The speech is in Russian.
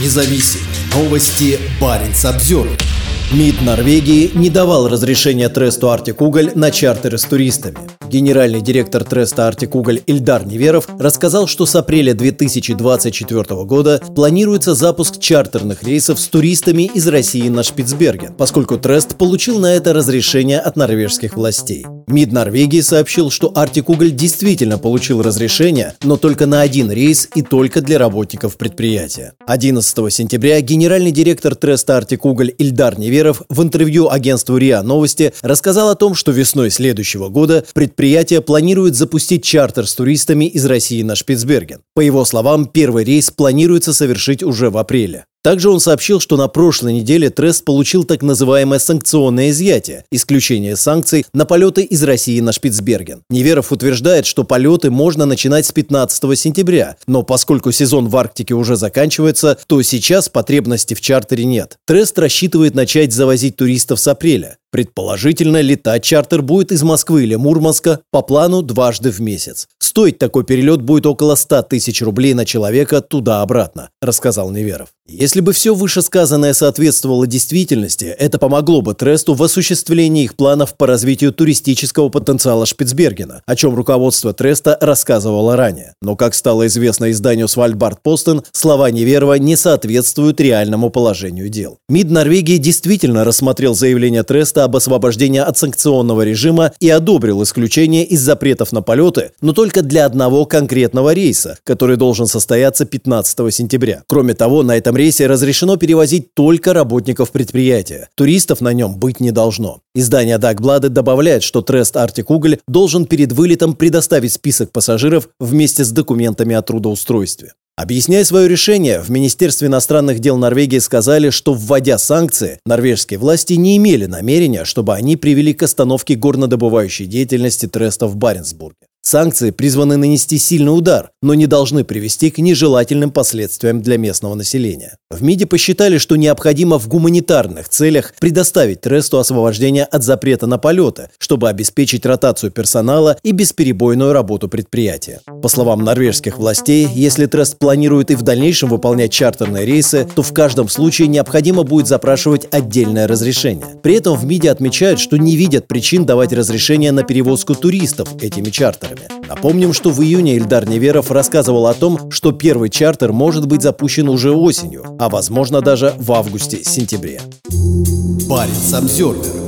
независим. Новости Баренц Обзервер. МИД Норвегии не давал разрешения Тресту Арктикуголь на чартеры с туристами. Генеральный директор Треста Арктикуголь Ильдар Неверов рассказал, что с апреля 2024 года планируется запуск чартерных рейсов с туристами из России на Шпицберген, поскольку Трест получил на это разрешение от норвежских властей. МИД Норвегии сообщил, что Арктикуголь действительно получил разрешение, но только на один рейс и только для работников предприятия. 11 сентября генеральный директор Треста Арктикуголь Ильдар Неверов в интервью агентству РИА Новости рассказал о том, что весной следующего года предприятие планирует запустить чартер с туристами из России на Шпицберген. По его словам, первый рейс планируется совершить уже в апреле. Также он сообщил, что на прошлой неделе Трест получил так называемое санкционное изъятие – исключение санкций на полеты из России на Шпицберген. Неверов утверждает, что полеты можно начинать с 15 сентября, но поскольку сезон в Арктике уже заканчивается, то сейчас потребности в чартере нет. Трест рассчитывает начать завозить туристов с апреля. Предположительно, летать чартер будет из Москвы или Мурманска по плану дважды в месяц. Стоить такой перелет будет около 100 тысяч рублей на человека туда-обратно, рассказал Неверов. Если бы все вышесказанное соответствовало действительности, это помогло бы Тресту в осуществлении их планов по развитию туристического потенциала Шпицбергена, о чем руководство Треста рассказывало ранее. Но, как стало известно изданию Свальбард Постен, слова Неверова не соответствуют реальному положению дел. МИД Норвегии действительно рассмотрел заявление Треста об освобождении от санкционного режима и одобрил исключение из запретов на полеты, но только для одного конкретного рейса, который должен состояться 15 сентября. Кроме того, на этом рейсе разрешено перевозить только работников предприятия. Туристов на нем быть не должно. Издание Дагблады добавляет, что Трест Артик Уголь должен перед вылетом предоставить список пассажиров вместе с документами о трудоустройстве. Объясняя свое решение, в Министерстве иностранных дел Норвегии сказали, что вводя санкции, норвежские власти не имели намерения, чтобы они привели к остановке горнодобывающей деятельности Треста в Баренцбурге. Санкции призваны нанести сильный удар, но не должны привести к нежелательным последствиям для местного населения. В МИДе посчитали, что необходимо в гуманитарных целях предоставить Тресту освобождение от запрета на полеты, чтобы обеспечить ротацию персонала и бесперебойную работу предприятия. По словам норвежских властей, если Трест планирует и в дальнейшем выполнять чартерные рейсы, то в каждом случае необходимо будет запрашивать отдельное разрешение. При этом в МИДе отмечают, что не видят причин давать разрешение на перевозку туристов этими чартерами. Напомним, что в июне Ильдар Неверов рассказывал о том, что первый чартер может быть запущен уже осенью, а возможно даже в августе-сентябре. Парень Самсервер